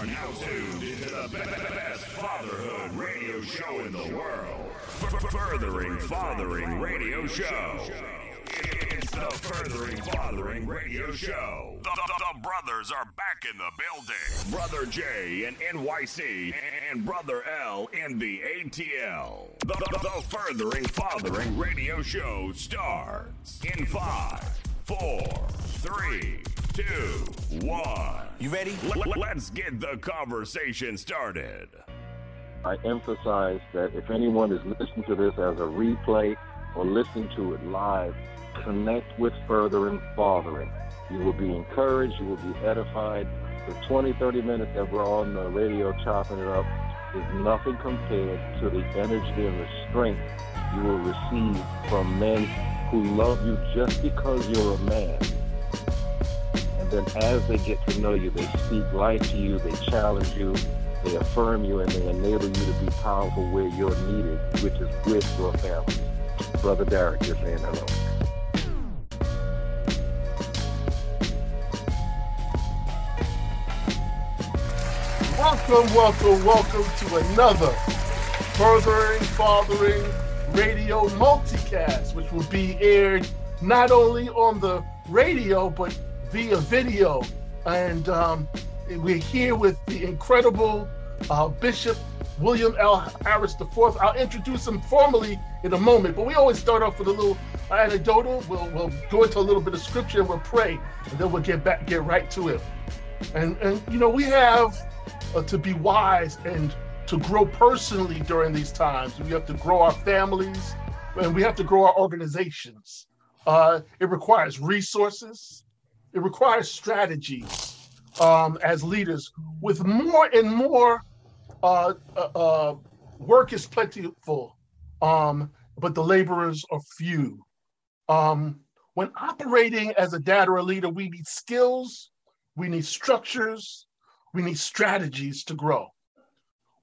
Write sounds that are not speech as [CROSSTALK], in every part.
are now tuned into the be- be- best fatherhood radio show in the world. F- Furthering Fathering Radio Show. It's the Furthering Fathering Radio Show. The, the- the brothers are back in the building. Brother J in NYC and Brother L in the ATL. The, the- the Furthering Fathering Radio Show starts in five, four, three, two, one. You ready? Let, let's get the conversation started. I emphasize that if anyone is listening to this as a replay or listening to it live, connect with Furthering Fathering. You will be encouraged, you will be edified. The 20, 30 minutes that we're on the radio chopping it up is nothing compared to the energy and the strength you will receive from men who love you just because you're a man. Then as they get to know you, they speak life to you, they challenge you, they affirm you, and they enable you to be powerful where you're needed, which is with your family. Brother Derek, you're saying hello. Welcome, welcome, welcome to another Furthering Fathering Radio Multicast, which will be aired not only on the radio but via video. And um, we're here with the incredible uh, Bishop William L. Harris IV. I'll introduce him formally in a moment, but we always start off with a little anecdotal. We'll, we'll go into a little bit of scripture and we'll pray, and then we'll get back, get right to it. And and you know we have uh, to be wise and to grow personally during these times. We have to grow our families and we have to grow our organizations. Uh, it requires resources, it requires strategies um, as leaders. With more and more uh, uh, uh, work is plentiful, um, but the laborers are few. Um, when operating as a dad or a leader, we need skills, we need structures, we need strategies to grow.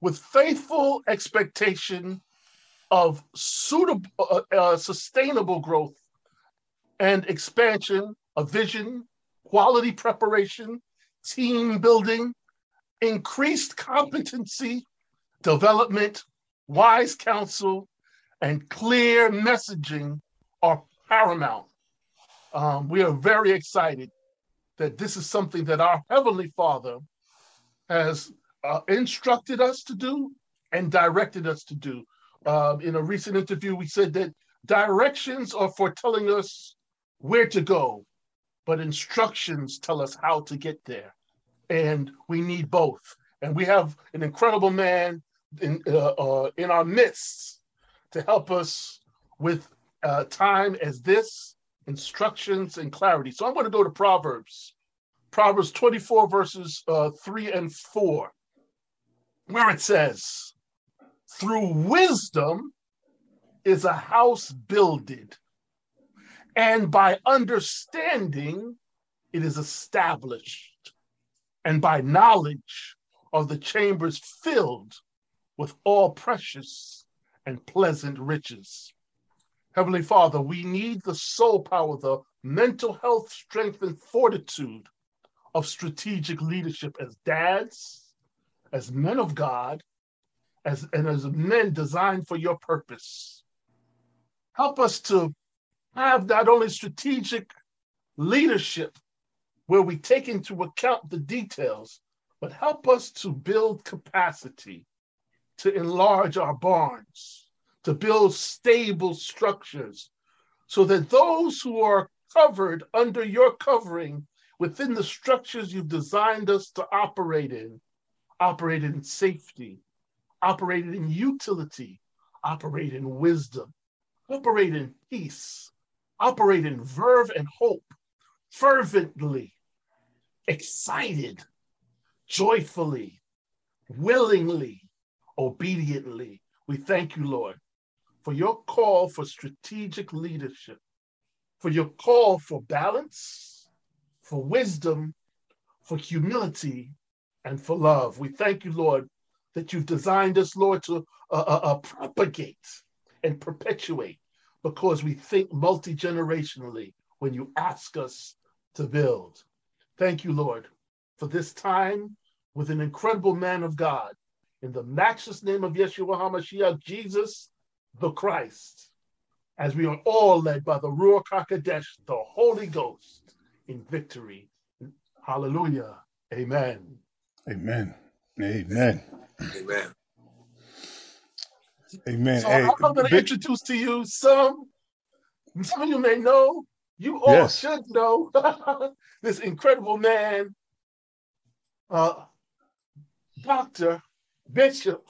With faithful expectation of suitable, uh, uh, sustainable growth and expansion, a vision, quality preparation, team building, increased competency, development, wise counsel, and clear messaging are paramount. Um, we are very excited that this is something that our Heavenly Father has uh, instructed us to do and directed us to do. Um, in a recent interview, we said that directions are for telling us where to go, but instructions tell us how to get there. And we need both. And we have an incredible man in, uh, uh, in our midst to help us with uh, time as this, instructions and clarity. So I'm going to go to Proverbs, Proverbs 24, verses uh, 3 and 4, where it says, Through wisdom is a house builded, and by understanding it is established, and by knowledge are the chambers filled with all precious and pleasant riches. Heavenly Father, we need the soul power, the mental health, strength, and fortitude of strategic leadership as dads, as men of God, as, and as men designed for your purpose. Help us to have not only strategic leadership where we take into account the details, but help us to build capacity, to enlarge our barns, to build stable structures, so that those who are covered under your covering within the structures you've designed us to operate in, operate in safety, operate in utility, operate in wisdom, operate in peace, operate in verve and hope, fervently, excited, joyfully, willingly, obediently. We thank you, Lord, for your call for strategic leadership, for your call for balance, for wisdom, for humility, and for love. We thank you, Lord, that you've designed us, Lord, to uh, uh, uh, propagate and perpetuate because we think multi generationally when you ask us to build. Thank you, Lord, for this time with an incredible man of God. In the matchless name of Yeshua HaMashiach, Jesus, the Christ, as we are all led by the Ruach HaKodesh, the Holy Ghost, in victory. Hallelujah. Amen. Amen. Amen. Amen. Amen. So Hey, I'm going to big- introduce to you some, some of you may know, you all Yes. should know [LAUGHS] this incredible man, uh, Dr. Bishop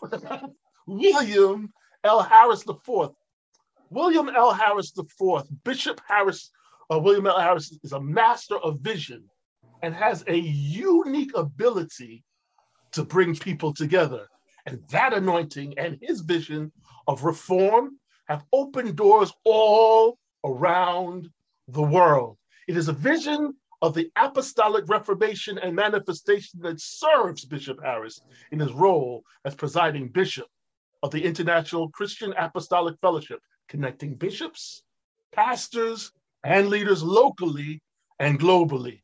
[LAUGHS] William L. Harris IV. William L. Harris IV, Bishop Harris, uh, William L. Harris is a master of vision and has a unique ability to bring people together. And that anointing and his vision of reform have opened doors all around the world. It is a vision of the apostolic reformation and manifestation that serves Bishop Harris in his role as presiding bishop of the International Christian Apostolic Fellowship, connecting bishops, pastors, and leaders locally and globally.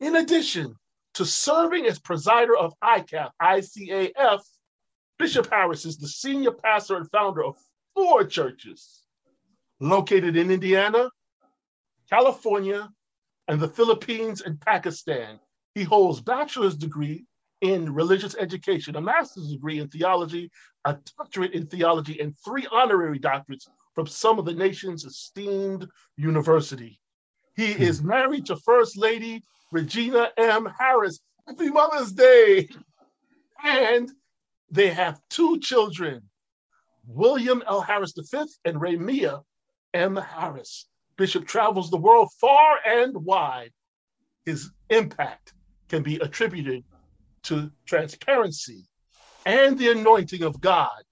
In addition to serving as presider of ICAF, ICAF, Bishop Harris is the senior pastor and founder of four churches located in Indiana, California, and the Philippines and Pakistan. He holds bachelor's degree in religious education, a master's degree in theology, a doctorate in theology, and three honorary doctorates from some of the nation's esteemed university. He hmm. is married to First Lady Regina M. Harris. Happy Mother's Day! And they have two children, William L. Harris V and Ramia M. Harris. Bishop travels the world far and wide. His impact can be attributed to transparency and the anointing of God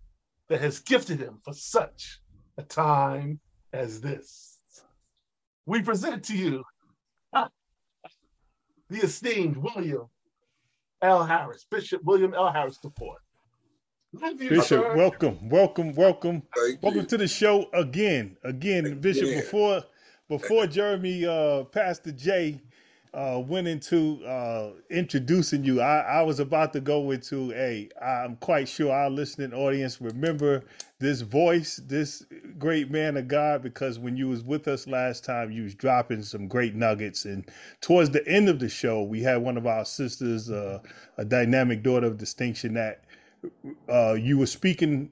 that has gifted him for such a time as this. We present to you [LAUGHS] the esteemed William L. Harris, Bishop William L. Harris IV. Love you, Bishop, welcome, welcome, welcome. Thank Welcome you. to the show again. Again, Bishop, before before Jeremy uh Pastor Jay uh went into uh introducing you, I, I was about to go into a I'm quite sure our listening audience remember this voice, this great man of God, because when you was with us last time, you was dropping some great nuggets. And towards the end of the show, we had one of our sisters, uh, a dynamic daughter of distinction that uh, you were speaking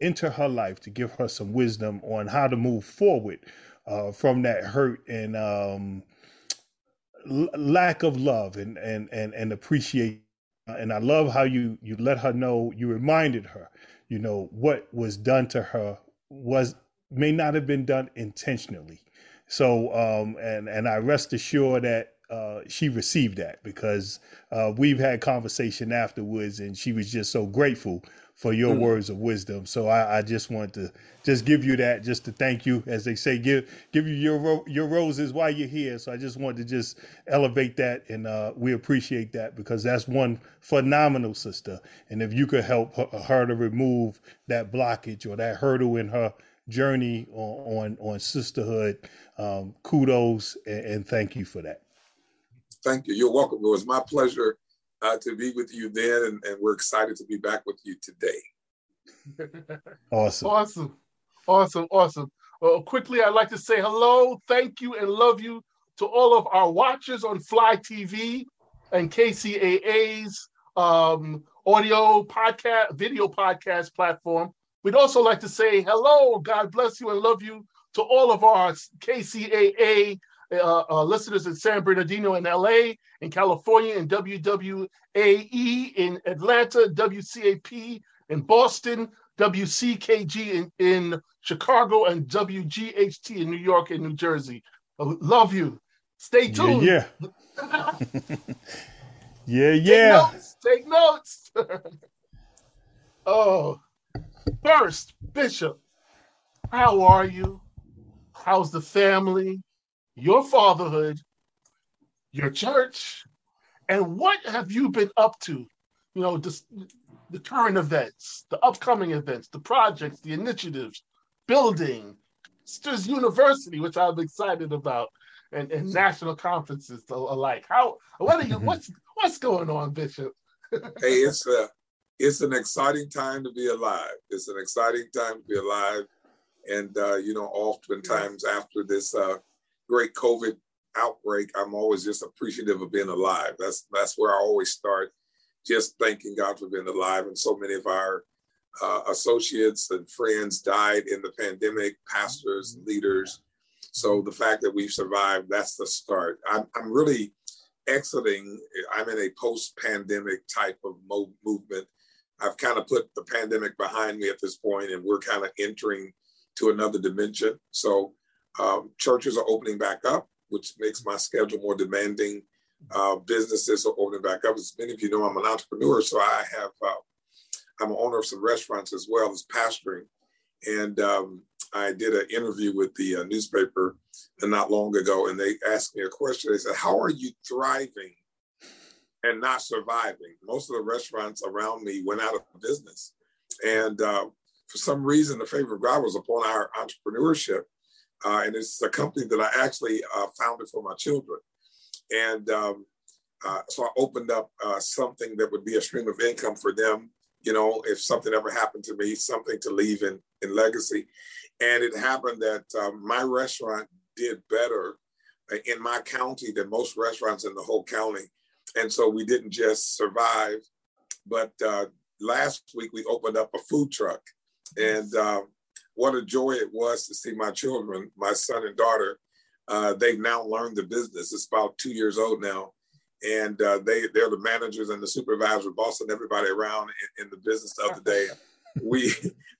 into her life to give her some wisdom on how to move forward uh, from that hurt and um, l- lack of love and and and and appreciate. And I love how you you let her know. You reminded her, you know, what was done to her was may not have been done intentionally. So um, and and I rest assured that uh, she received that because uh, we've had conversation afterwards, and she was just so grateful for your Mm. words of wisdom. So I, I just want to just give you that, just to thank you, as they say, give give you your your roses while you're here. So I just wanted to just elevate that, and uh, we appreciate that because that's one phenomenal sister. And if you could help her, her to remove that blockage or that hurdle in her journey on on, on sisterhood, um, kudos and, and thank you for that. Thank you. You're welcome. It was my pleasure uh, to be with you then, and, and we're excited to be back with you today. [LAUGHS] Awesome. Awesome. Awesome. Awesome. Uh, quickly, I'd like to say hello, thank you, and love you to all of our watchers on Fly TV and KCAA's um, audio podcast, video podcast platform. We'd also like to say hello, God bless you, and love you to all of our KCAA uh, uh, listeners in San Bernardino in LA, in California, in WWAE in Atlanta, WCAP in Boston, WCKG in, in Chicago, and WGHT in New York and New Jersey. Love you. Stay Yeah, tuned. yeah, [LAUGHS] yeah, Take yeah. notes. Take notes. [LAUGHS] oh, first, Bishop, how are you? How's the family? Your fatherhood, your church, and what have you been up to? You know, just the current events, the upcoming events, the projects, the initiatives, building, Sisters University, which I'm excited about, and, and national conferences alike. How what are you [LAUGHS] what's what's going on, Bishop? [LAUGHS] hey, it's a, it's an exciting time to be alive. It's an exciting time to be alive, and uh, you know, oftentimes after this uh, great COVID outbreak, I'm always just appreciative of being alive. That's that's where I always start, just thanking God for being alive. And so many of our uh, associates and friends died in the pandemic, pastors, leaders. So the fact that we've survived, that's the start. I'm, I'm really exiting. I'm in a post-pandemic type of mo- movement. I've kind of put the pandemic behind me at this point, and we're kind of entering to another dimension. So um, churches are opening back up which makes my schedule more demanding. Uh, businesses are opening back up. As many of you know, I'm an entrepreneur, so I have uh, I'm an owner of some restaurants as well as pastoring. And um, I did an interview with the uh, newspaper not long ago, and they asked me a question. They said, "How are you thriving and not surviving?" Most of the restaurants around me went out of business, and uh, for some reason, the favor of God was upon our entrepreneurship uh, and it's a company that I actually uh, founded for my children. And um, uh, so I opened up uh, something that would be a stream of income for them. You know, if something ever happened to me, something to leave in, in legacy. And it happened that um, my restaurant did better in my county than most restaurants in the whole county. And so we didn't just survive, but uh, last week we opened up a food truck. And um, what a joy it was to see my children, my son and daughter. Uh, they've now learned the business. It's about two years old now, and uh, they they're the managers and the supervisors, bossing everybody around in, in the business of the day. [LAUGHS] We,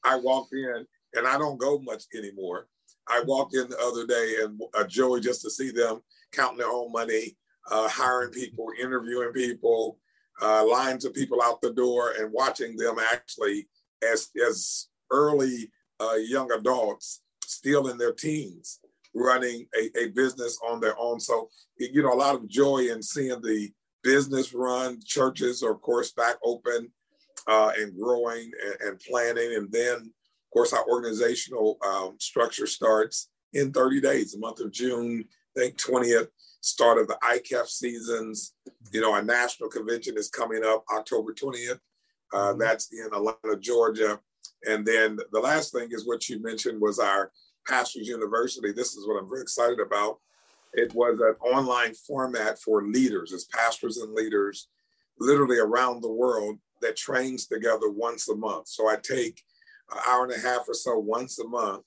I walked in, and I don't go much anymore. I walked in the other day, and a joy just to see them counting their own money, uh, hiring people, interviewing people, uh, lines of people out the door, and watching them actually as as early uh, young adults still in their teens running a, a business on their own. So, you know, a lot of joy in seeing the business run. Churches are, of course, back open uh, and growing and, and, planning. And then, of course, our organizational um, structure starts in 30 days, the month of June, I think 20th, start of the ICAF seasons. You know, our national convention is coming up October 20th. Uh, mm-hmm. that's in Atlanta, Georgia. And then the last thing is what you mentioned was our Pastors University. This is what I'm very excited about. It was an online format for leaders, as pastors and leaders, literally around the world, that trains together once a month. So I take an hour and a half or so once a month,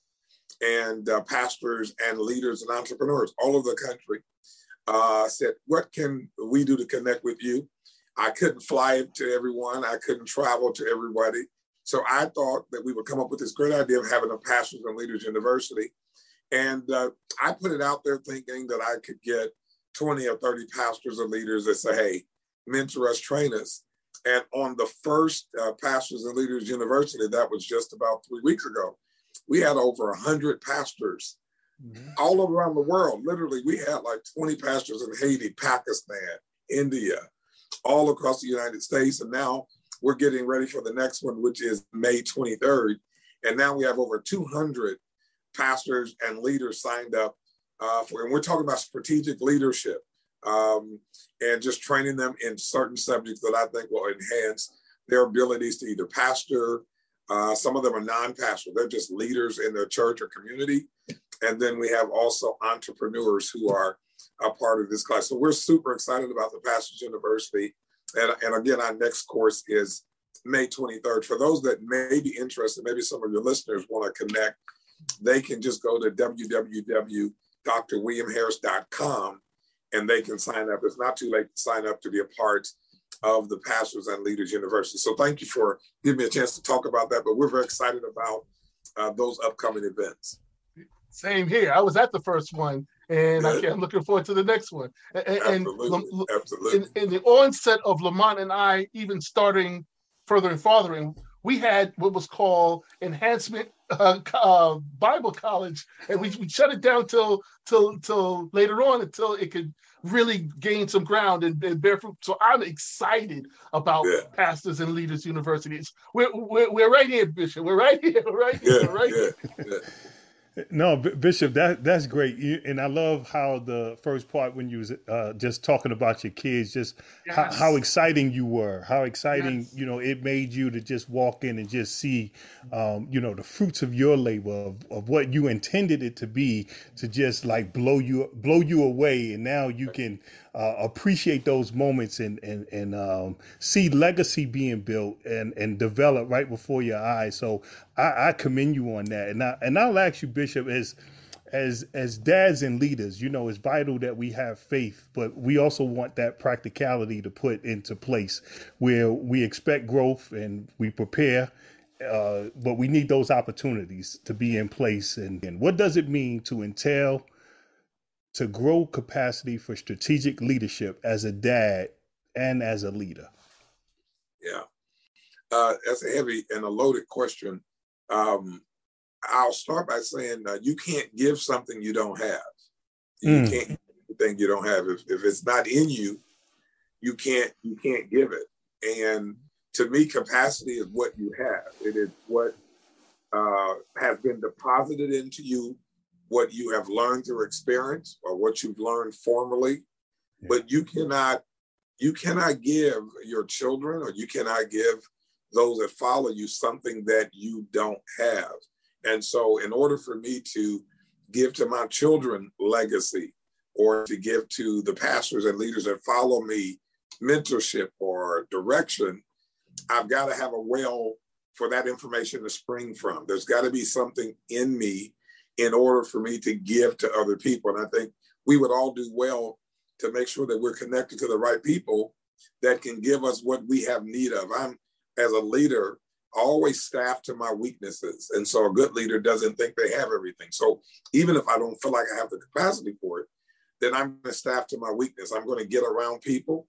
and uh, pastors and leaders and entrepreneurs all over the country uh, said, What can we do to connect with you? I couldn't fly to everyone, I couldn't travel to everybody. So I thought that we would come up with this great idea of having a Pastors and Leaders University. And uh, I put it out there thinking that I could get 20 or 30 pastors and leaders that say, hey, mentor us, train us. And on the first uh, Pastors and Leaders University, that was just about three weeks ago, we had over 100 pastors mm-hmm. all around the world. Literally, we had like 20 pastors in Haiti, Pakistan, India, all across the United States. And now we're getting ready for the next one, which is May 23rd. And now we have over 200 pastors and leaders signed up uh, for, and we're talking about strategic leadership um, and just training them in certain subjects that I think will enhance their abilities to either pastor. Uh, some of them are non-pastor; they're just leaders in their church or community. And then we have also entrepreneurs who are a part of this class. So we're super excited about the Pastors University and, and again, our next course is May 23rd. For those that may be interested, maybe some of your listeners want to connect, they can just go to www.drwilliamharris.com and they can sign up. It's not too late to sign up to be a part of the Pastors and Leaders University. So thank you for giving me a chance to talk about that. But we're very excited about uh, those upcoming events. Same here. I was at the first one and I am looking forward to the next one. And, absolutely, absolutely. In, in, the onset of Lamont and I, even starting Furthering Fathering, we had what was called enhancement uh, uh, Bible College, and we, we shut it down till till till later on until it could really gain some ground and, and bear fruit. So I'm excited about yeah. Pastors and Leaders Universities. We're, we're, we're right here, Bishop. We're right here. We're right here. Yeah, we're right yeah, here. No, Bishop, that that's great, and I love how the first part when you was uh, just talking about your kids, just yes. how, how, exciting you were, how exciting yes. you know it made you to just walk in and just see, um, you know, the fruits of your labor of, of, what you intended it to be, to just like blow you blow you away, and now you can uh, appreciate those moments and and and um, see legacy being built and and develop right before your eyes. So I, I commend you on that, and I and I'll ask you, Bishop, as as as dads and leaders, you know, it's vital that we have faith, but we also want that practicality to put into place where we expect growth and we prepare. Uh, but we need those opportunities to be in place. And, and what does it mean to entail to grow capacity for strategic leadership as a dad and as a leader? Yeah, uh, that's a heavy and a loaded question. Um, I'll start by saying uh, you can't give something you don't have. You mm. can't thing you don't have. If, if it's not in you, you can't you can't give it. And to me, capacity is what you have. It is what uh, has been deposited into you what you have learned through experience or what you've learned formally, yeah. but you cannot you cannot give your children or you cannot give those that follow you something that you don't have. And so in order for me to give to my children legacy or to give to the pastors and leaders that follow me mentorship or direction, I've got to have a well for that information to spring from. There's got to be something in me in order for me to give to other people. And I think we would all do well to make sure that we're connected to the right people that can give us what we have need of. I'm, as a leader, always staff to my weaknesses. And so a good leader doesn't think they have everything. So even if I don't feel like I have the capacity for it, then I'm going to staff to my weakness. I'm going to get around people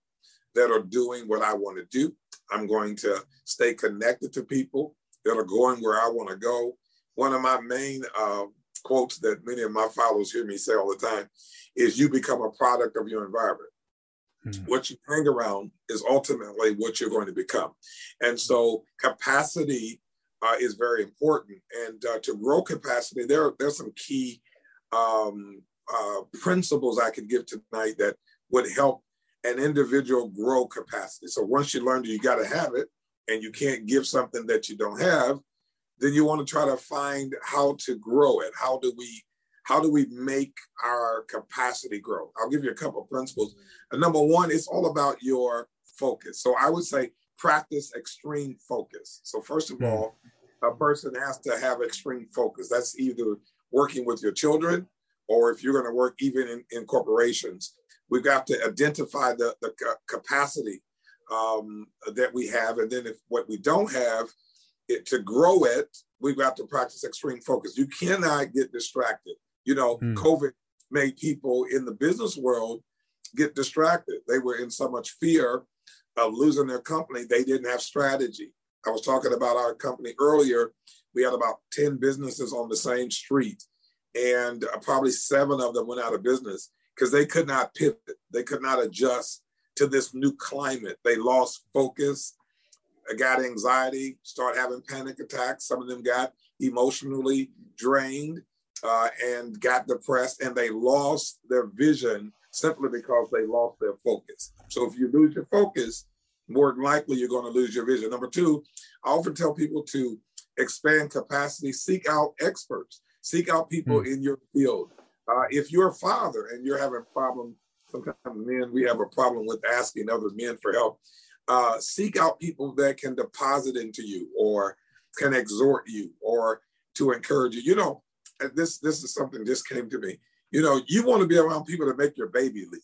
that are doing what I want to do. I'm going to stay connected to people that are going where I want to go. One of my main uh, quotes that many of my followers hear me say all the time is you become a product of your environment. Mm-hmm. What you hang around is ultimately what you're going to become. And so capacity uh, is very important. And uh, to grow capacity, there, there's some key um, uh, principles I could give tonight that would help an individual grow capacity. So once you learn that you got to have it and you can't give something that you don't have, then you want to try to find how to grow it. How do we how do we make our capacity grow? I'll give you a couple of principles. And number one, it's all about your focus. So I would say practice extreme focus. So first of hmm. all, a person has to have extreme focus. That's either working with your children or if you're going to work even in, in corporations, we've got to identify the, the capacity um, that we have. And then if what we don't have, it, to grow it, we've got to practice extreme focus. You cannot get distracted. You know, mm. COVID made people in the business world get distracted. They were in so much fear of losing their company, they didn't have strategy. I was talking about our company earlier. We had about 10 businesses on the same street, and uh, probably seven of them went out of business because they could not pivot. They could not adjust to this new climate. They lost focus got anxiety, started having panic attacks. Some of them got emotionally drained uh, and got depressed, and they lost their vision simply because they lost their focus. So if you lose your focus, more than likely you're going to lose your vision. Number two, I often tell people to expand capacity, seek out experts, seek out people mm. in your field. Uh, if you're a father and you're having a problem, sometimes men, we have a problem with asking other men for help uh, seek out people that can deposit into you or can exhort you or to encourage you. You know, this this is something just came to me. You know, you want to be around people that make your baby leap.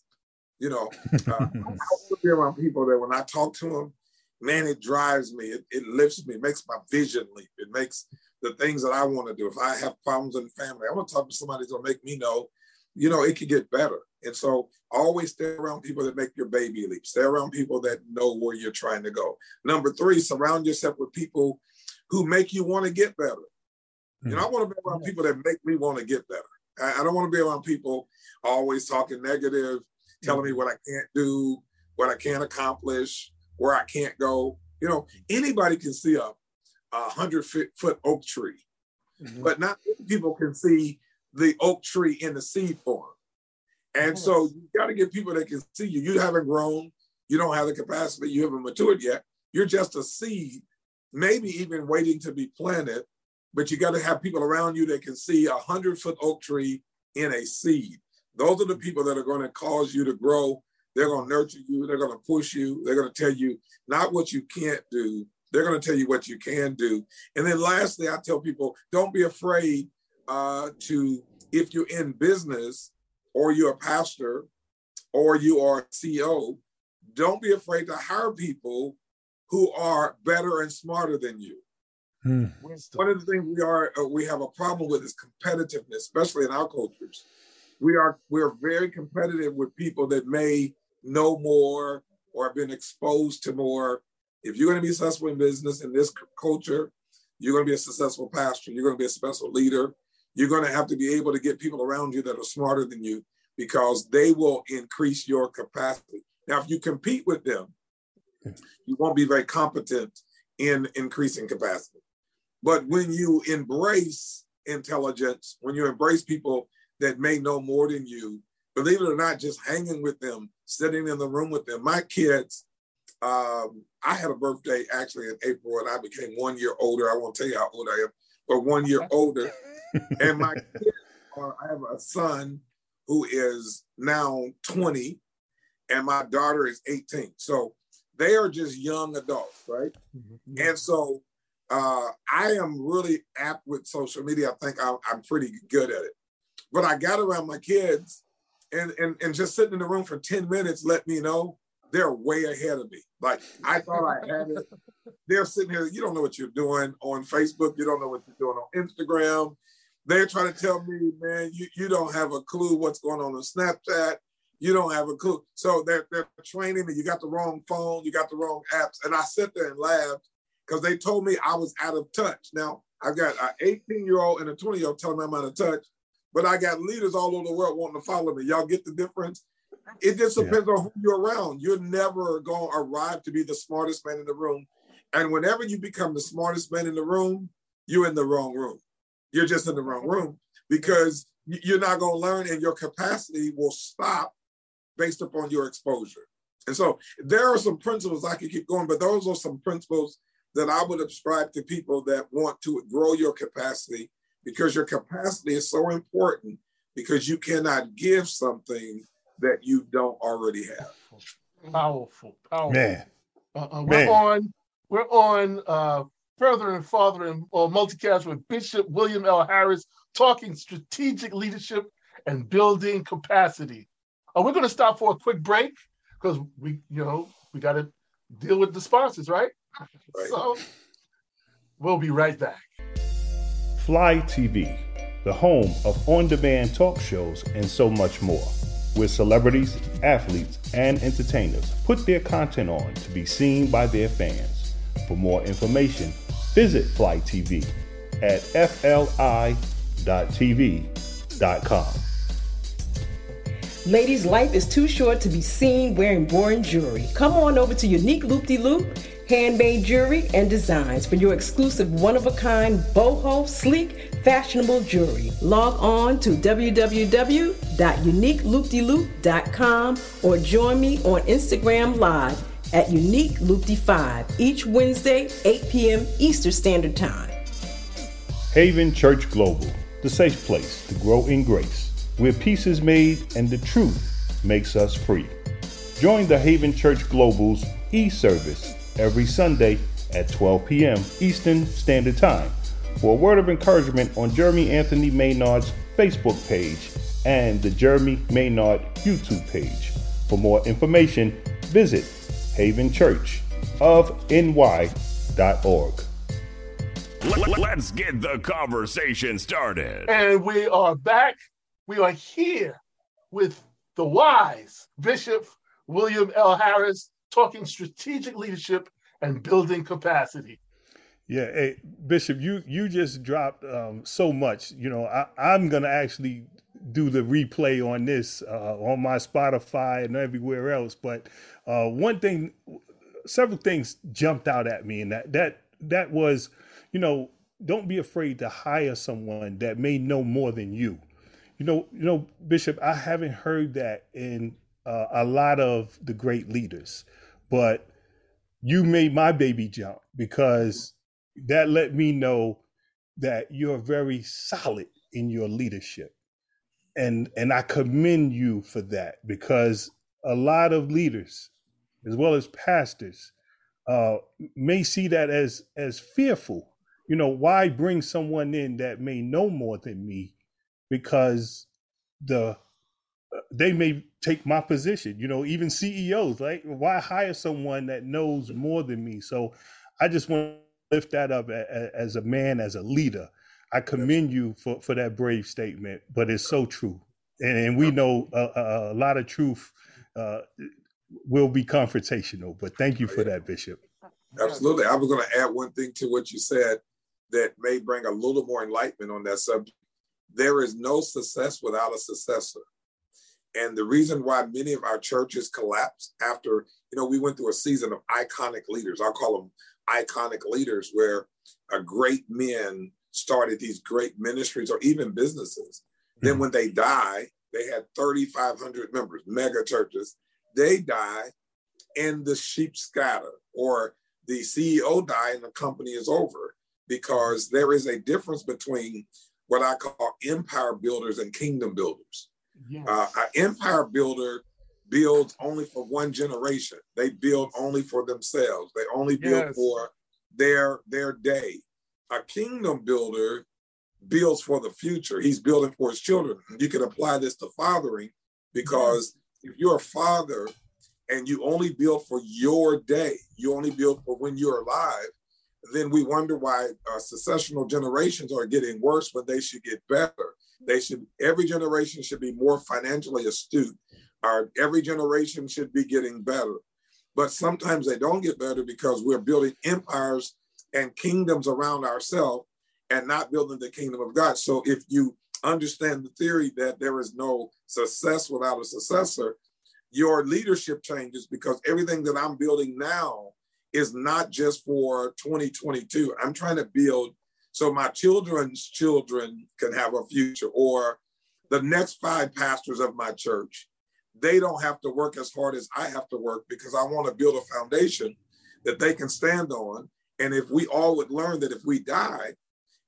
You know, uh, I [LAUGHS] want to be around people that when I talk to them, man, it drives me. It, it lifts me. It makes my vision leap. It makes the things that I want to do. If I have problems in the family, I want to talk to somebody that's gonna make me know, you know, it could get better. And so always stay around people that make your baby leap. Stay around people that know where you're trying to go. Number three, surround yourself with people who make you want to get better. Mm-hmm. You know, I want to be around people that make me want to get better. I, I don't want to be around people always talking negative, telling me hmm. what I can't do, what I can't accomplish, where I can't go. You know, anybody can see a, a hundred foot oak tree mm-hmm. but not people can see the oak tree in the seed form. And so you got to get people that can see you. You haven't grown, you don't have the capacity, you haven't matured yet. You're just a seed, maybe even waiting to be planted. But you got to have people around you that can see a hundred foot oak tree in a seed. Those are the people that are going to cause you to grow. They're going to nurture you. They're going to push you. They're going to tell you not what you can't do. They're going to tell you what you can do. And then lastly, I tell people don't be afraid uh, to, if you're in business or you're a pastor or you are a CEO, don't be afraid to hire people who are better and smarter than you. Hmm. One of the things we are uh, we have a problem with is competitiveness, especially in our cultures. We are we're very competitive with people that may know more or have been exposed to more. If you're going to be successful in business in this culture, you're going to be a successful pastor. You're going to be a special leader. You're going to have to be able to get people around you that are smarter than you because they will increase your capacity. Now, if you compete with them, you won't be very competent in increasing capacity. But when you embrace intelligence, when you embrace people that may know more than you, believe it or not, just hanging with them, sitting in the room with them. My kids, um, I had a birthday actually in April and I became one year older. I won't tell you how old I am, but one year older. [LAUGHS] and my kids are, I have a son who is now 20 and my daughter is 18. So they are just young adults, right? Mm-hmm. And so uh, I am really apt with social media. I think I'm, I'm pretty good at it. But I got around my kids and, and, and just sitting in the room for 10 minutes let me know they're way ahead of me. Like I thought I had it. [LAUGHS] They're sitting here, you don't know what you're doing on Facebook, you don't know what you're doing on Instagram. They're trying to tell me, man, you, you don't have a clue what's going on on Snapchat. You don't have a clue. So they're, they're training me. You got the wrong phone, you got the wrong apps. And I sit there and laughed because they told me I was out of touch. Now, I've got an 18 year old and a 20 year old telling me I'm out of touch, but I got leaders all over the world wanting to follow me. Y'all get the difference? It just depends yeah. on who you're around. You're never going to arrive to be the smartest man in the room. And whenever you become the smartest man in the room, you're in the wrong room. You're just in the wrong room because you're not going to learn and your capacity will stop based upon your exposure. And so there are some principles I can keep going, but those are some principles that I would ascribe to people that want to grow your capacity because your capacity is so important because you cannot give something that you don't already have. Powerful, powerful. Man. Uh, uh, we're Man. on we're on uh, Furthering Fathering uh, multicast with Bishop William L. Harris talking strategic leadership and building capacity. Uh, we're going to stop for a quick break because we, you know, we got to deal with the sponsors, right? [LAUGHS] So we'll be right back. Fly TV, the home of on demand talk shows and so much more, where celebrities, athletes, and entertainers put their content on to be seen by their fans. For more information, visit Fly TV at fli.tv.com. Ladies, life is too short to be seen wearing boring jewelry. Come on over to Unique Loop De Loop handmade jewelry, and designs for your exclusive one of a kind, boho, sleek, fashionable jewelry. Log on to www.uniqueloopdeloop.com or join me on Instagram Live at Unique 5 each Wednesday, 8 p.m. Eastern Standard Time. Haven Church Global, the safe place to grow in grace, where peace is made and the truth makes us free. Join the Haven Church Global's e-service every Sunday at 12 p.m. Eastern Standard Time for a word of encouragement on Jeremy Anthony Maynard's Facebook page and the Jeremy Maynard YouTube page. For more information, visit havenchurchofny.org. Let's get the conversation started. And we are back. We are here with the wise Bishop William L. Harris talking strategic leadership and building capacity. Yeah, hey, Bishop, you you just dropped um, so much. You know, I, am gonna actually do the replay on this uh, on my Spotify and everywhere else. But uh, one thing, several things jumped out at me, and that that that was, you know, don't be afraid to hire someone that may know more than you. You know, you know, Bishop, I haven't heard that in uh, a lot of the great leaders, but you made my baby jump because that let me know that you're very solid in your leadership. And and I commend you for that because a lot of leaders, as well as pastors, uh, may see that as as fearful. You know, why bring someone in that may know more than me? Because the they may take my position. You know, even CEOs, like why hire someone that knows more than me? So, I just want to lift that up as a man, as a leader I commend you for, for that brave statement, but it's so true. And, and we know a, a, lot of truth uh, will be confrontational, but thank you for that, Bishop. Absolutely. I was going to add one thing to what you said that may bring a little more enlightenment on that subject. There is no success without a successor. And the reason why many of our churches collapsed after, you know, we went through a season of iconic leaders. I'll call them iconic leaders where a great men started these great ministries or even businesses. Mm-hmm. Then when they die, they had 3,500 members, mega churches. They die and the sheep scatter, or the CEO die and the company is over because there is a difference between what I call empire builders and kingdom builders. Yes. Uh, an empire builder builds only for one generation. They build only for themselves. They only build yes. for their their day a kingdom builder builds for the future. He's building for his children. You can apply this to fathering because if you're a father and you only build for your day, you only build for when you're alive, then we wonder why uh, successional generations are getting worse when they should get better. They should, every generation should be more financially astute. Our, every generation should be getting better. But sometimes they don't get better because we're building empires and kingdoms around ourselves and not building the kingdom of God. So if you understand the theory that there is no success without a successor, your leadership changes because everything that I'm building now is not just for 2022. I'm trying to build so my children's children can have a future or the next five pastors of my church they don't have to work as hard as I have to work because I want to build a foundation that they can stand on and if we all would learn that if we die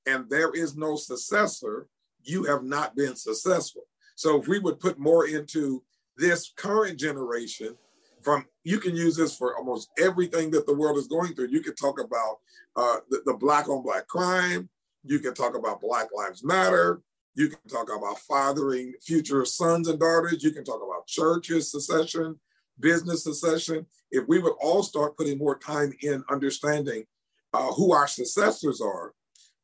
and there is no successor, you have not been successful. So if we would put more into this current generation, from you can use this for almost everything that the world is going through. You can talk about uh, the, the black on black crime. You can talk about Black Lives Matter. You can talk about fathering future sons and daughters. You can talk about churches secession, business secession. If we would all start putting more time in understanding uh, who our successors are,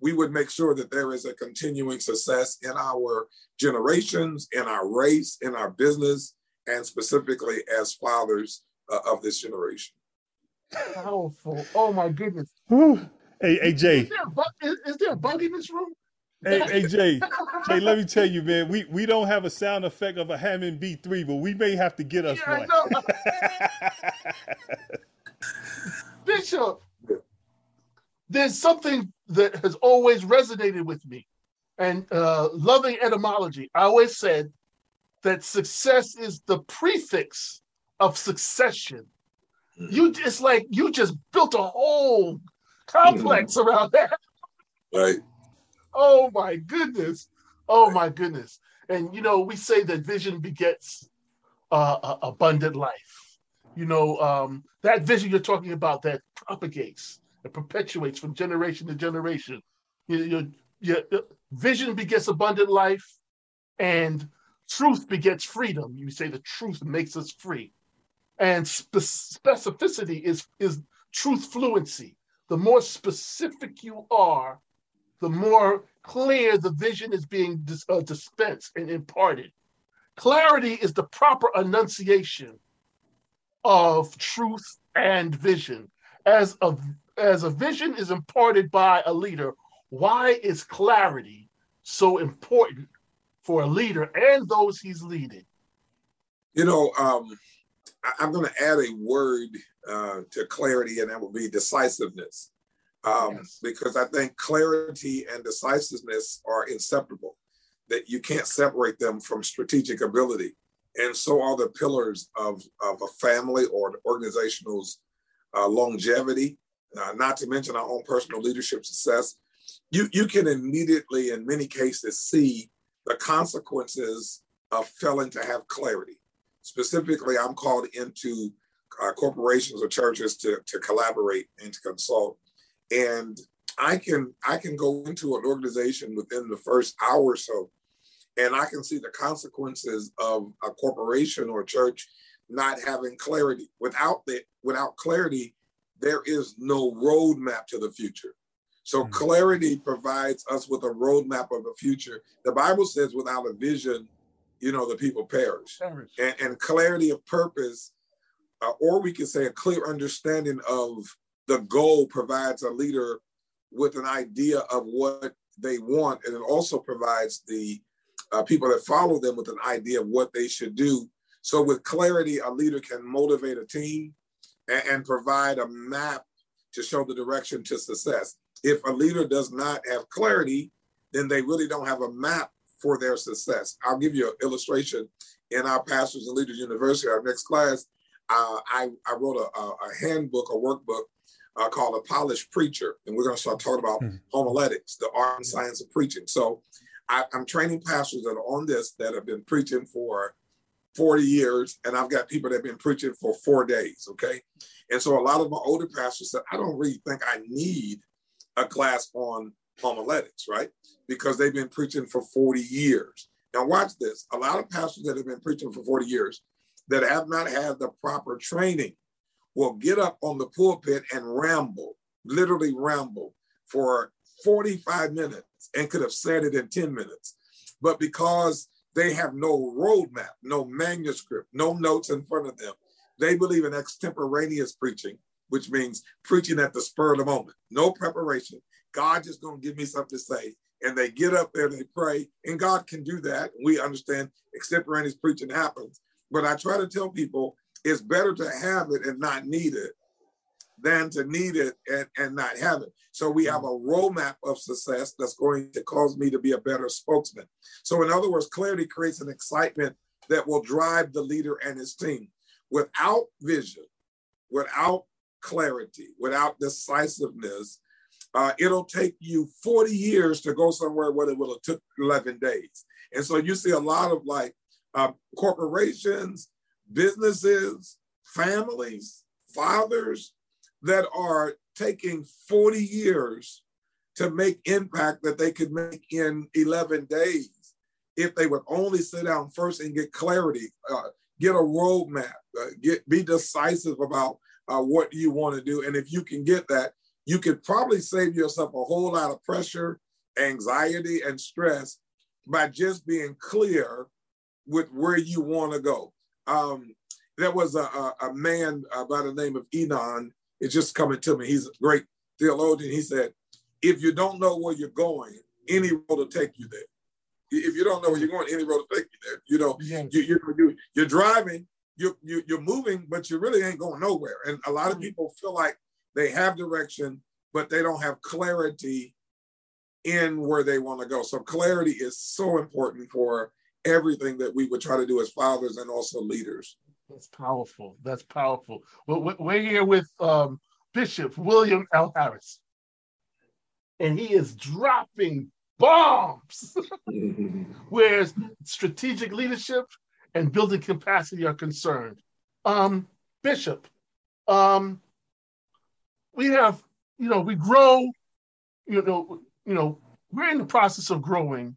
we would make sure that there is a continuing success in our generations, in our race, in our business, and specifically as fathers uh, of this generation. Powerful. Oh my goodness. Hey, hey Jay. Is there, bug, is, is there a bug in this room? Hey, AJ. hey Jay, [LAUGHS] Jay, let me tell you, man, we, we don't have a sound effect of a Hammond B3, but we may have to get us yeah, one. [LAUGHS] Bishop, there's something that has always resonated with me. And uh, loving etymology, I always said that success is the prefix of succession. Mm-hmm. You it's like you just built a whole complex mm-hmm. around that. Right. Oh my goodness. Oh my goodness. And you know, we say that vision begets uh, abundant life. You know, um, that vision you're talking about that propagates and perpetuates from generation to generation. Your, your, your vision begets abundant life, and truth begets freedom. You say the truth makes us free, and spe- specificity is is truth fluency. The more specific you are, the more clear the vision is being dis- uh, dispensed and imparted. Clarity is the proper enunciation of truth and vision. As a as a vision is imparted by a leader, why is clarity so important for a leader and those he's leading? You know, um, I, am going to add a word uh, to clarity, and that will be decisiveness. um, yes. because I think clarity and decisiveness are inseparable. That you can't separate them from strategic ability, and so are the pillars of of a family or an organizational's uh, longevity. Uh, not to mention our own personal leadership success. You you can immediately, in many cases, see the consequences of failing to have clarity. Specifically, I'm called into uh, corporations or churches to, to collaborate and to consult. And I can I can go into an organization within the first hour or so, and I can see the consequences of a corporation or church not having clarity. Without the without clarity, there is no roadmap to the future. So mm-hmm. clarity provides us with a roadmap of the future. The Bible says, without a vision, you know, the people perish. perish. And, and, clarity of purpose, uh, or we can say a clear understanding of the goal provides a leader with an idea of what they want. And it also provides the uh, people that follow them with an idea of what they should do. So with clarity, a leader can motivate a team and, and provide a map to show the direction to success. If a leader does not have clarity, then they really don't have a map for their success. I'll give you an illustration. In our Pastors and Leaders University, our next class, uh, I, I wrote a, a, handbook, a workbook uh, called A Polished Preacher. And we're going to start talking about mm-hmm. homiletics, the art and science of preaching. So I, I'm training pastors that are on this that have been preaching for 40 years, and I've got people that have been preaching for four days. Okay. And so a lot of my older pastors said, I don't really think I need a class on homiletics, right? Because they've been preaching for 40 years. Now, watch this. A lot of pastors that have been preaching for 40 years that have not had the proper training will get up on the pulpit and ramble, literally ramble for 45 minutes and could have said it in 10 minutes. But because they have no roadmap, no manuscript, no notes in front of them, they believe in extemporaneous preaching, which means preaching at the spur of the moment, no preparation, God just to give me something to say. And they get up there they pray, and God can do that. We understand extemporaneous preaching happens. But I try to tell people it's better to have it and not need it than to need it and, and not have it. So we have a roadmap of success that's going to cause me to be a better spokesman. So, in other words, clarity creates an excitement that will drive the leader and his team. Without vision, without clarity, without decisiveness, uh, it'll take you 40 years to go somewhere where it will have took 11 days. And so you see a lot of like uh, corporations, businesses, families, fathers that are taking 40 years to make impact that they could make in 11 days if they would only sit down first and get clarity, uh, get a roadmap, uh, get be decisive about uh, what you want to do. And if you can get that, you could probably save yourself a whole lot of pressure, anxiety, and stress by just being clear with where you want to go. Um, there was a, a, a man uh, by the name of Enon. It's just coming to me. He's a great theologian. He said, if you don't know where you're going, any road will take you there. If you don't know where you're going, any road will take you there. You know, yes. you, you, you, you're driving, you're, you're moving, but you really ain't going nowhere. And a lot of mm. people feel like they have direction, but they don't have clarity in where they want to go. So clarity is so important for everything that we would try to do as fathers and also leaders. That's powerful. That's powerful. Well, we're here with um, Bishop William L. Harris, and he is dropping bombs [LAUGHS] Whereas strategic leadership and building capacity are concerned. Um, Bishop, um, we have, you know, we grow, you know, you know, we're in the process of growing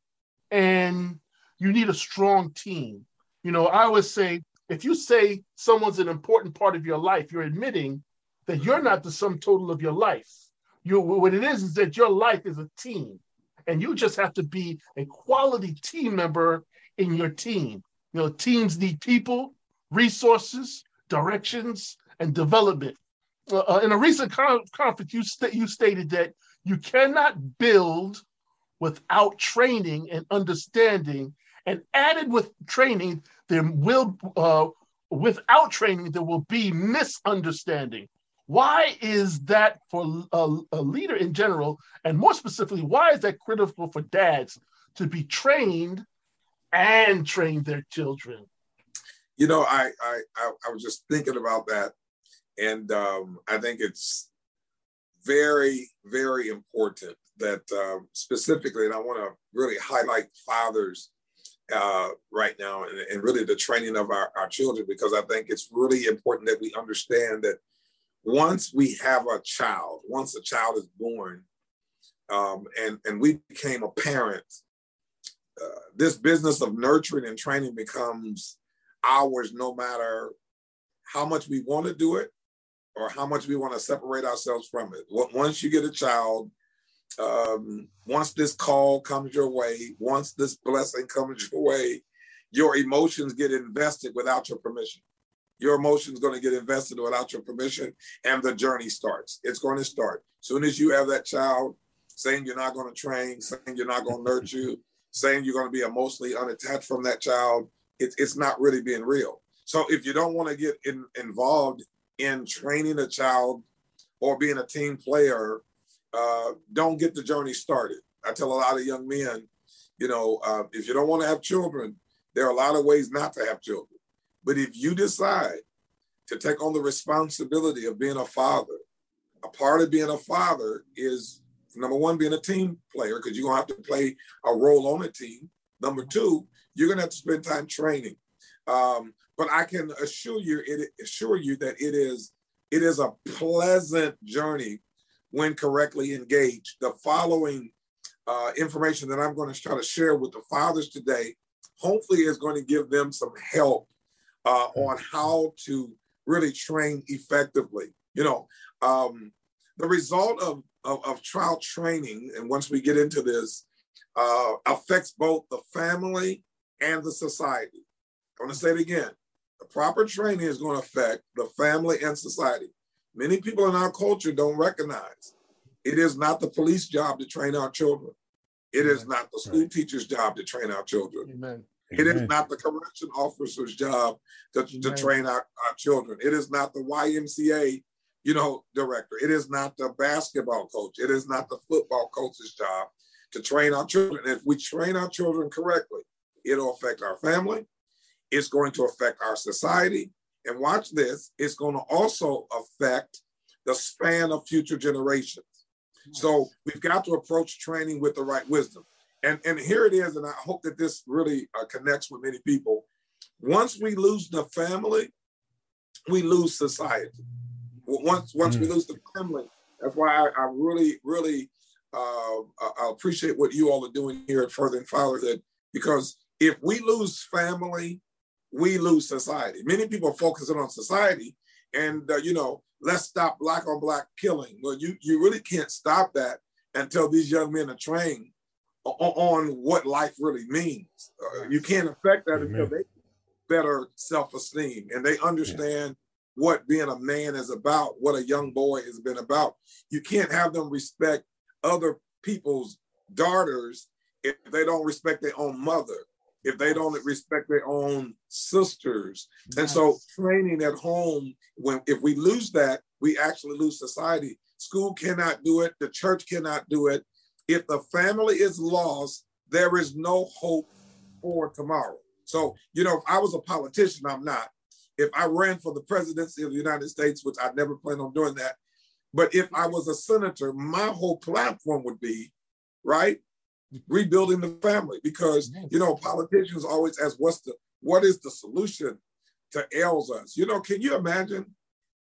and you need a strong team. You know, I always say if you say someone's an important part of your life, you're admitting that you're not the sum total of your life. You what it is is that your life is a team, and you just have to be a quality team member in your team. You know, teams need people, resources, directions, and development. Uh, uh, in a recent con- conference, you, st- you stated that you cannot build without training and understanding. And added with training, there will, uh, without training, there will be misunderstanding. Why is that for a, a leader in general, and more specifically, why is that critical for dads to be trained and train their children? You know, I I I, I was just thinking about that, and um, I think it's very very important that um, specifically, and I want to really highlight fathers uh, right now and, and, really the training of our, our children because I think it's really important that we understand that once we have a child, once a child is born, um, and and we became a parent, this business of nurturing and training becomes ours, no matter how much we want to do it or how much we want to separate ourselves from it. Once you get a child, um, once this call comes your way, once this blessing comes your way, your emotions get invested without your permission. Your emotions going to get invested without your permission, and the journey starts. It's going to start. Soon as you have that child saying you're not going to train, saying you're not going to nurture saying you're going to be emotionally unattached from that child, it, it's not really being real. So if you don't want to get in, involved in training a child or being a team player uh, don't get the journey started. I tell a lot of young men, you know, uh, if you don't want to have children, there are a lot of ways not to have children. But if you decide to take on the responsibility of being a father, a part of being a father is number one, being a team player, because you're going to have to play a role on a team. Number two, you're going to have to spend time training. Um, but I can assure you, it assure you that it is it is a pleasant journey when correctly engaged. The following uh, information that I'm going to try to share with the fathers today, hopefully, is going to give them some help uh, on how to really train effectively. You know, um, the result of, of, of trial training, and once we get into this, uh, affects both the family and the society. I want to say it again. The proper training is going to affect the family and society many people in our culture don't recognize. It is not the police job to train our children. It is not the school right. teacher's job to train our children. Amen. It is not the correction officer's job to, to train our, our children. It is not the YMCA, you know, director. It is not the basketball coach. It is not the football coach's job to train our children. If we train our children correctly, it'll affect our family. It's going to affect our society and watch this, it's going to also affect the span of future generations. Nice. So we've got to approach training with the right wisdom. And, and here it is, and I hope that this really uh, connects with many people. Once we lose the family, we lose society. Once once mm. we lose the family, that's why I, I really, really uh, I appreciate what you all are doing here at Further Furthering Fatherhood, because if we lose family, we lose society. Many people are focusing on society and, uh, you know, let's stop black on black killing. Well, you, you really can't stop that until these young men are trained on, on what life really means. Uh, you can't affect that Amen. until they better self-esteem and they understand. What being a man is about, what a young boy has been about. You can't have them respect other people's daughters if they don't respect their own mother if they don't respect their own sisters. Yes. And so training at home, when if we lose that, we actually lose society. School cannot do it, the church cannot do it. If the family is lost, there is no hope for tomorrow. So, you know, if I was a politician, I'm not. If I ran for the presidency of the United States, which I never plan on doing that, but if I was a senator, my whole platform would be, right? rebuilding the family because you know politicians always ask what's the what is the solution to ails us you know can you imagine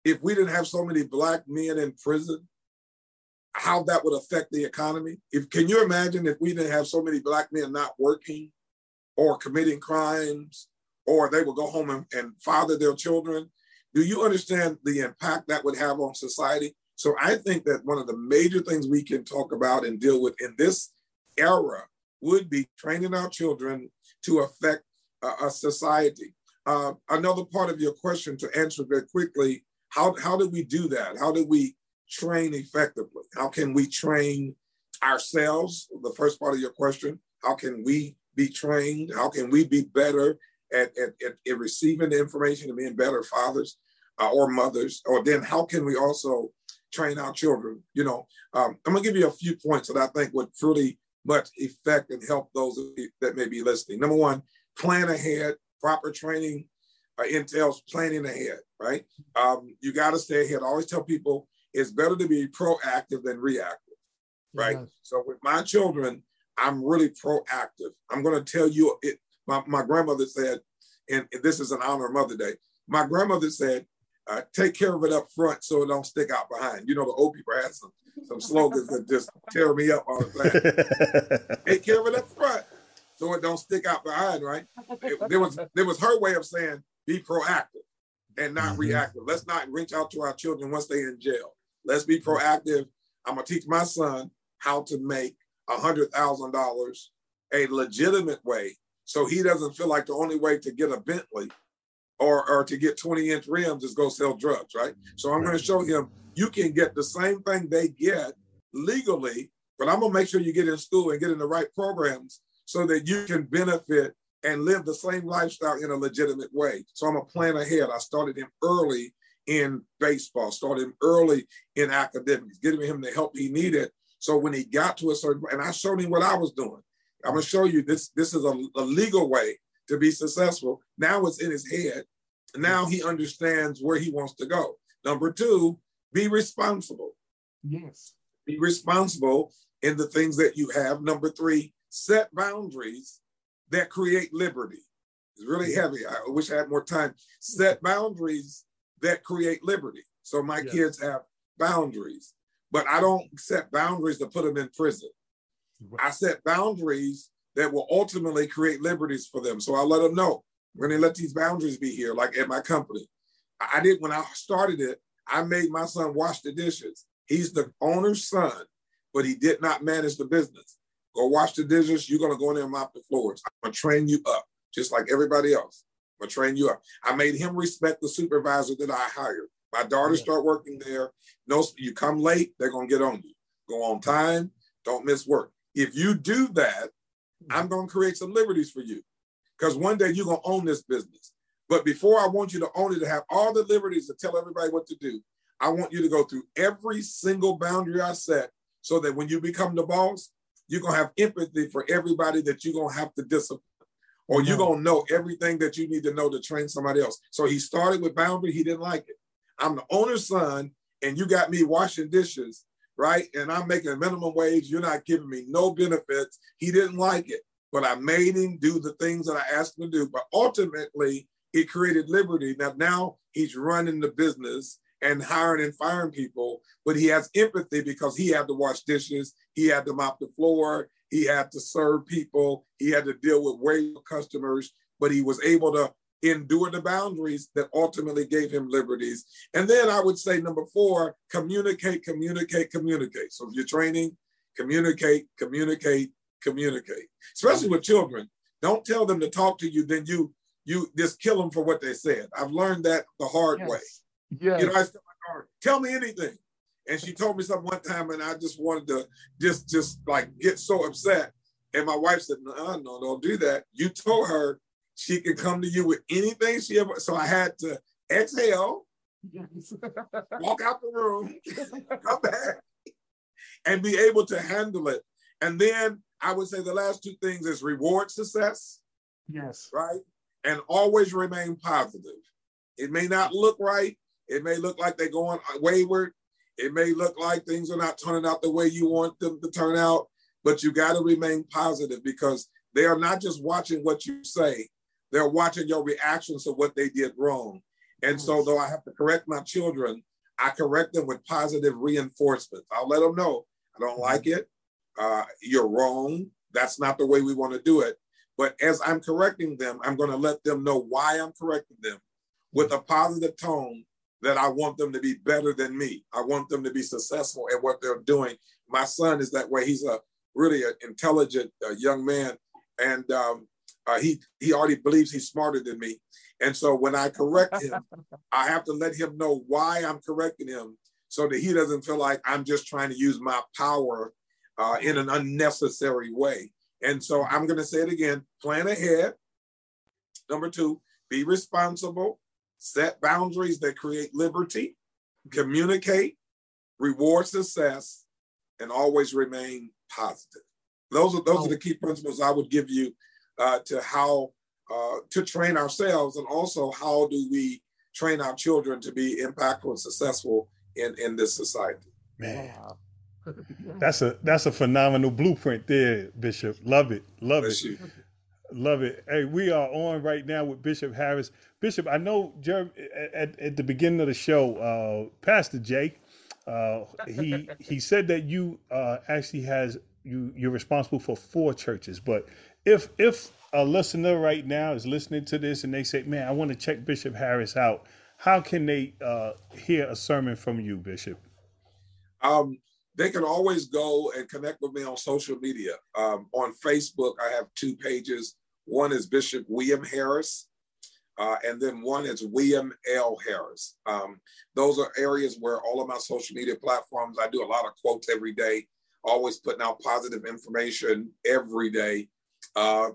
if we didn't have so many black men in prison how that would affect the economy? If can you imagine if we didn't have so many black men not working or committing crimes or they would go home and, and father their children do you understand the impact that would have on society so i think that one of the major things we can talk about and deal with in this era would be training our children to affect uh, a society. Uh, another part of your question to answer very quickly, how, how do we do that? How do we train effectively? How can we train ourselves? The first part of your question, how can we be trained? How can we be better at, at, at, at receiving the information and being better fathers? uh, or mothers, or then how can we also train our children? You know, um, I'm gonna give you a few points that I think would truly much effect and help those that may be listening. Number one, plan ahead. Proper training uh, entails planning ahead, right? Um, you got to stay ahead. I always tell people it's better to be proactive than reactive, right? Yes. So with my children, I'm really proactive. I'm going to tell you it. My, my grandmother said, and this is an honor of Mother Day. My grandmother said, uh, take care of it up front so it don't stick out behind. You know, the old people had some some slogans that just tear me up all the time. [LAUGHS] take care of it up front so it don't stick out behind, right? It, there was there was her way of saying be proactive and not mm-hmm. reactive. Let's not reach out to our children once they're in jail. Let's be proactive. I'm gonna teach my son how to make a hundred thousand dollars a legitimate way so he doesn't feel like the only way to get a Bentley or, or to get 20 inch rims is go sell drugs, right? So I'm going to show him you can get the same thing they get legally, but I'm going to make sure you get in school and get in the right programs so that you can benefit and live the same lifestyle in a legitimate way. So I'm a plan ahead. I started him early in baseball, started him early in academics, getting him the help he needed. So when he got to a certain, and I showed him what I was doing. I'm gonna show you this. This is a, a legal way to be successful. Now it's in his head. Now he understands where he wants to go. Number two, be responsible. Yes. Be responsible in the things that you have. Number three, set boundaries that create liberty. It's really heavy. I wish I had more time. Set boundaries that create liberty. So my yes. kids have boundaries, but I don't set boundaries to put them in prison. I set boundaries that will ultimately create liberties for them. So I let them know we're going to let these boundaries be here, like at my company. I did when I started it, I made my son wash the dishes. He's the owner's son, but he did not manage the business. Go wash the dishes. You're going to go in there and mop the floors. I'm going to train you up, just like everybody else. I'm going to train you up. I made him respect the supervisor that I hired. My daughter yeah. start working there. No, you come late, they're going to get on you. Go on time. Don't miss work. If you do that, hmm. I'm going to create some liberties for you because one day you're going to own this business. But before I want you to own it, to have all the liberties to tell everybody what to do, I want you to go through every single boundary I set so that when you become the boss, you're going to have empathy for everybody that you're going to have to discipline. Or you're going to know everything that you need to know to train somebody else. So he started with boundary. He didn't like it. I'm the owner's son, and you got me washing dishes right? And I'm making minimum wage. You're not giving me no benefits. He didn't like it, but I made him do the things that I asked him to do. But ultimately, it created liberty. Now, now he's running the business and hiring and firing people, but he has empathy because he had to wash dishes, he had to mop the floor, he had to serve people, he had to deal with way customers, but he was able to endure the boundaries that ultimately gave him liberties. And then I would say number four, communicate, communicate, communicate. So if you're training, communicate, communicate, communicate. Especially with children. Don't tell them to talk to you, then you you just kill them for what they said. I've learned that the hard yes. way. Yeah. You know, I tell my daughter, tell me anything. And she told me something one time, and I just wanted to just just like get so upset. And my wife said, No, no, don't do that. You told her she could come to you with anything she ever. So I had to exhale, yes. walk out the room, [LAUGHS] come back, and be able to handle it. And then I would say the last two things is reward success. Yes. Right. And always remain positive. It may not look right. It may look like they're going wayward. It may look like things are not turning out the way you want them to turn out, but you got to remain positive because they are not just watching what you say, they're watching your reactions to what they did wrong. And so, though I have to correct my children, I correct them with positive reinforcement. I'll let them know I don't like it. Uh, you're wrong. That's not the way we want to do it. But as I'm correcting them, I'm going to let them know why I'm correcting them with a positive tone that I want them to be better than me. I want them to be successful at what they're doing. My son is that way. He's a really an intelligent uh, young man. And um, uh, he he already believes he's smarter than me, and so when I correct him, [LAUGHS] I have to let him know why I'm correcting him, so that he doesn't feel like I'm just trying to use my power uh, in an unnecessary way. And so I'm going to say it again: plan ahead. Number two, be responsible. set boundaries that create liberty, communicate, reward success, and always remain positive. Those are those oh. are the key principles I would give you uh, to how uh, to train ourselves, and also how do we train our children to be impactful and successful in in this society. Man, [LAUGHS] that's a that's a phenomenal blueprint there, Bishop. Love it, love Bless it. You. Love it. Hey, we are on right now with Bishop Harris. Bishop, I know Jeremy, at, at the beginning of the show, uh, Pastor Jake, uh, he he said that you uh, actually has you you're responsible for four churches. But if if a listener right now is listening to this and they say, "Man, I want to check Bishop Harris out," how can they uh, hear a sermon from you, Bishop? Um, they can always go and connect with me on social media. Um, on Facebook, I have two pages. One is Bishop William Harris, uh, and then one is William L. Harris. Um, those are areas where all of my social media platforms, I do a lot of quotes every day, always putting out positive information every day, uh,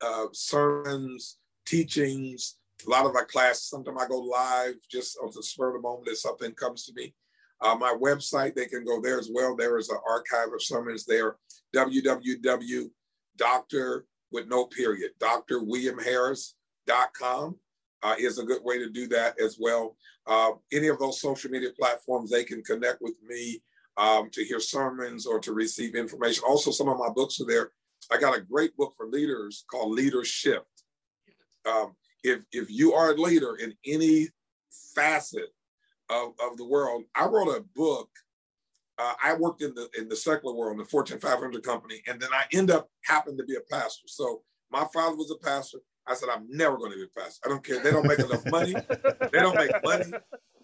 uh, sermons, teachings, a lot of my classes. Sometimes I go live just on the spur of the moment if something comes to me. Uh, my website, they can go there as well. There is an archive of sermons there, www. Doctor with no period. drwilliamharris.com uh, is a good way to do that as well. Uh, any of those social media platforms, they can connect with me um, to hear sermons or to receive information. Also, some of my books are there. I got a great book for leaders called Leadership. Um, if, if you are a leader in any facet of, of the world, I wrote a book uh, I worked in the in the secular world, in the Fortune 500 company, and then I end up happened to be a pastor. So my father was a pastor. I said, I'm never going to be a pastor. I don't care. They don't make enough money. They don't make money.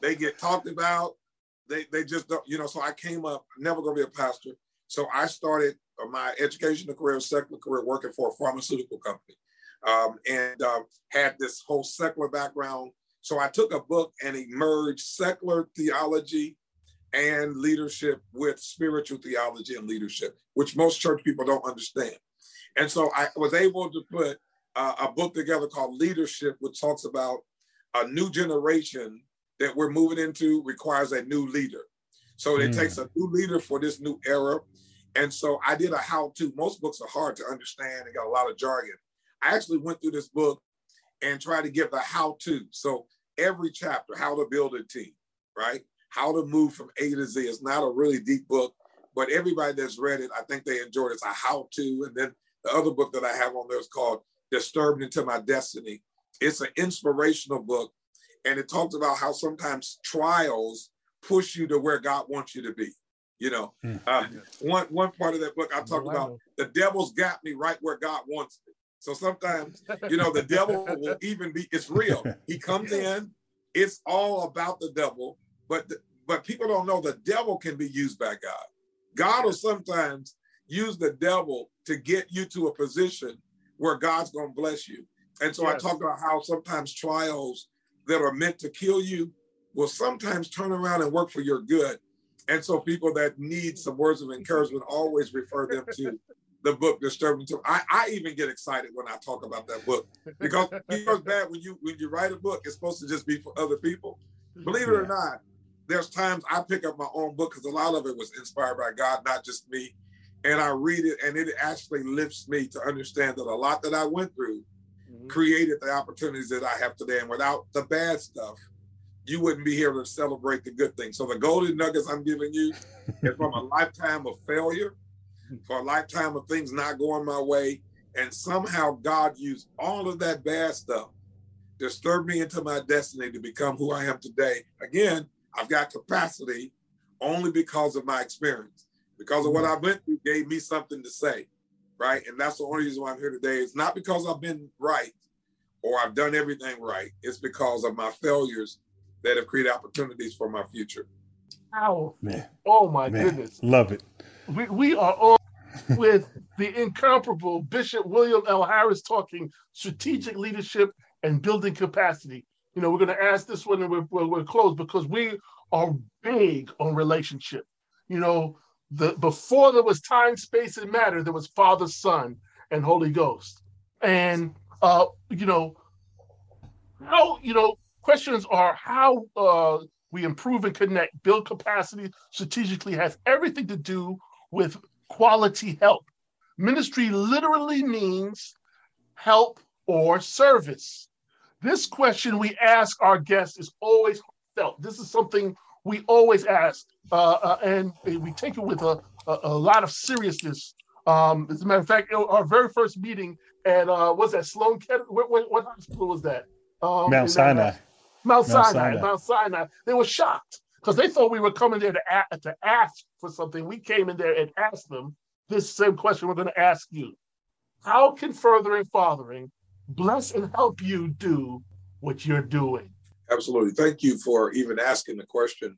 They get talked about. They they just don't, you know. So I came up, never going to be a pastor. So I started my educational career, secular career, working for a pharmaceutical company, um, and um, had this whole secular background. So I took a book and emerged secular theology and leadership with spiritual theology and leadership, which most church people don't understand. And so I was able to put uh, a book together called Leadership, which talks about a new generation that we're moving into requires a new leader. So it mm. takes a new leader for this new era. And so I did a how to. Most books are hard to understand, they got a lot of jargon. I actually went through this book and tried to give a how to. So every chapter, how to build a team, right? How to Move from A to Z. It's not a really deep book, but everybody that's read it, I think they enjoyed it. It's a how to. And then the other book that I have on there is called Disturbed into My Destiny. It's an inspirational book. And it talks about how sometimes trials push you to where God wants you to be. You know, mm. uh, one one part of that book I talked about the devil's got me right where God wants me. So sometimes, you know, the [LAUGHS] devil will even be it's real. He comes in, it's all about the devil, but but people don't know the devil can be used by God. God will sometimes use the devil to get you to a position where God's going to bless you. And so yes. I talk about how sometimes trials that are meant to kill you will sometimes turn around and work for your good. And so people that need some words of encouragement always refer them to the book Disturbing to I, I even get excited when I talk about that book because [LAUGHS] it's bad when you when you write a book, it's supposed to just be for other people. Believe it yeah. or not, there's times I pick up my own book because a lot of it was inspired by God, not just me. And I read it, and it actually lifts me to understand that a lot that I went through mm-hmm. created the opportunities that I have today. And without the bad stuff, you wouldn't be here to celebrate the good things. So the golden nuggets I'm giving you [LAUGHS] is from a lifetime of failure, for a lifetime of things not going my way. And somehow God used all of that bad stuff to stir me into my destiny to become who I am today. Again, I've got capacity only because of my experience, because of what mm-hmm. I went through gave me something to say, right? And that's the only reason why I'm here today. It's not because I've been right or I've done everything right. It's because of my failures that have created opportunities for my future. Ow. Man. Oh my Man. goodness. Love it. We, we are all [LAUGHS] with the incomparable Bishop William L. Harris talking strategic leadership and building capacity. You know, we're going to ask this one and we're, we're, we're closed because we are big on relationship. You know, the before there was time, space, and matter, there was Father, Son, and Holy Ghost. And uh, you know, how you know questions are how uh, we improve and connect, build capacity strategically has everything to do with quality help. Ministry literally means help or service. This question we ask our guests is always felt. This is something we always ask, uh, uh, and we take it with a, a, a lot of seriousness. Um, as a matter of fact, our very first meeting at uh, was that Sloan Kettering? What, what, what, hospital was that? Um, Mount Sinai. Mount, Mount Sinai. Sinai. Mount Sinai. They were shocked because they thought we were coming there to, a- to ask for something. We came in there and asked them this same question we're going to ask you. How can furthering fathering bless and help you do what you're doing? Absolutely. Thank you for even asking the question.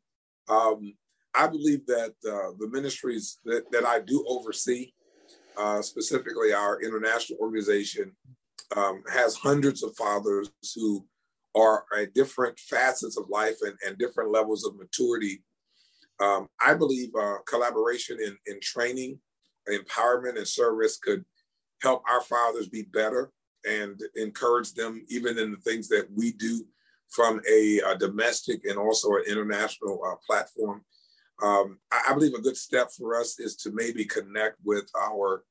Um, I believe that uh, the ministries that, that I do oversee, uh, specifically our international organization, um, has hundreds of fathers who are at different facets of life and, and different levels of maturity. Um, I believe uh, collaboration in, in training, empowerment, and service could help our fathers be better and encourage them even in the things that we do from a, a domestic and also an international uh, platform. Um, I, I, believe a good step for us is to maybe connect with our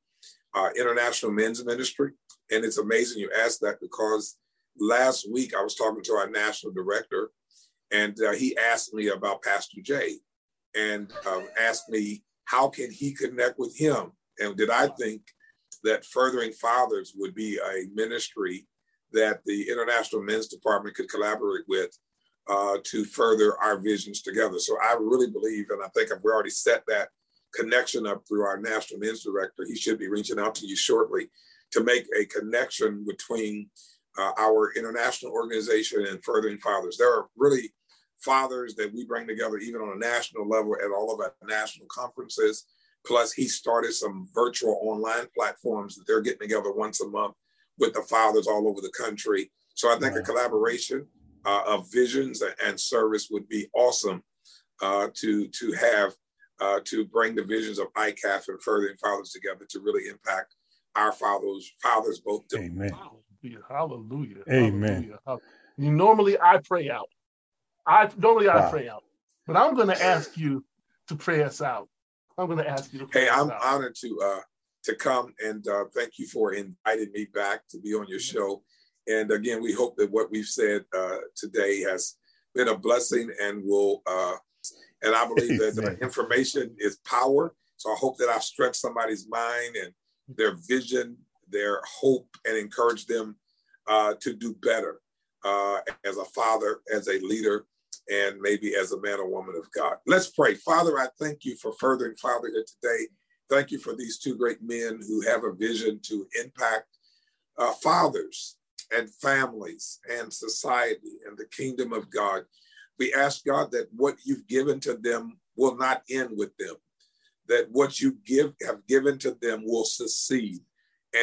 uh, international men's ministry. And it's amazing you asked that because last week I was talking to our national director, and uh, he asked me about Pastor Jay, and um, asked me how can he connect with him, and did I think that furthering fathers would be a ministry that the International Men's Department could collaborate with uh, to further our visions together. So I really believe, and I think I've already set that connection up through our National Men's Director. He should be reaching out to you shortly to make a connection between uh, our international organization and furthering fathers. There are really fathers that we bring together even on a national level at all of our national conferences. Plus, he started some virtual online platforms that they're getting together once a month with the fathers all over the country. So I think wow. a collaboration uh, of visions and service would be awesome uh, to to have uh, to bring the visions of ICAF and furthering fathers together to really impact our fathers fathers both. Amen. Hallelujah. Amen. Hallelujah. Normally I pray out. I normally I pray out, but I'm going to ask you to pray us out. I'm going to ask you to. hey, I'm out. honored to uh, to come and uh, thank you for inviting me back to be on your show. And again, we hope that what we've said uh, today has been a blessing and will. Uh, and I believe that information is power. So I hope that I've stretched somebody's mind and their vision, their hope, and encourage them uh, to do better uh, as a father, as a leader, and maybe as a man or woman of God. Let's pray. Father, I thank you for furthering fatherhood today. Thank you for these two great men who have a vision to impact uh, fathers and families and society and the kingdom of God. We ask God that what you've given to them will not end with them, that what you give have given to them will succeed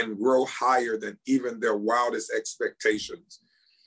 and grow higher than even their wildest expectations.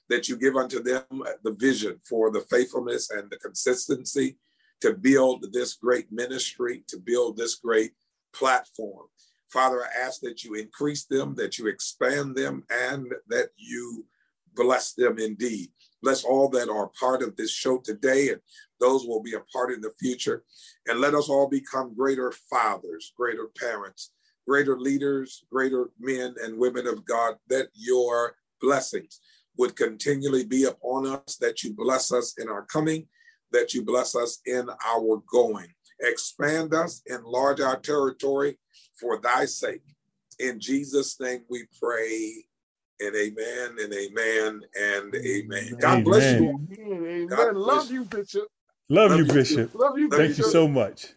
That you give unto them the vision for the faithfulness and the consistency to build this great ministry, to build this great platform. Father, I ask that you increase them, that you expand them, and that you bless them indeed. Bless all that are part of this show today, and those will be a part in the future. And let us all become greater fathers, greater parents, greater leaders, greater men and women of God, that your blessings would continually be upon us, that you bless us in our coming, that you bless us in our going. Expand us, enlarge our territory for thy sake. In Jesus' name we pray. And amen and amen and amen. God amen. bless you. Amen. God Love you, Bishop. Love, Love you, Bishop. Love you, Thank Bishop. you so much.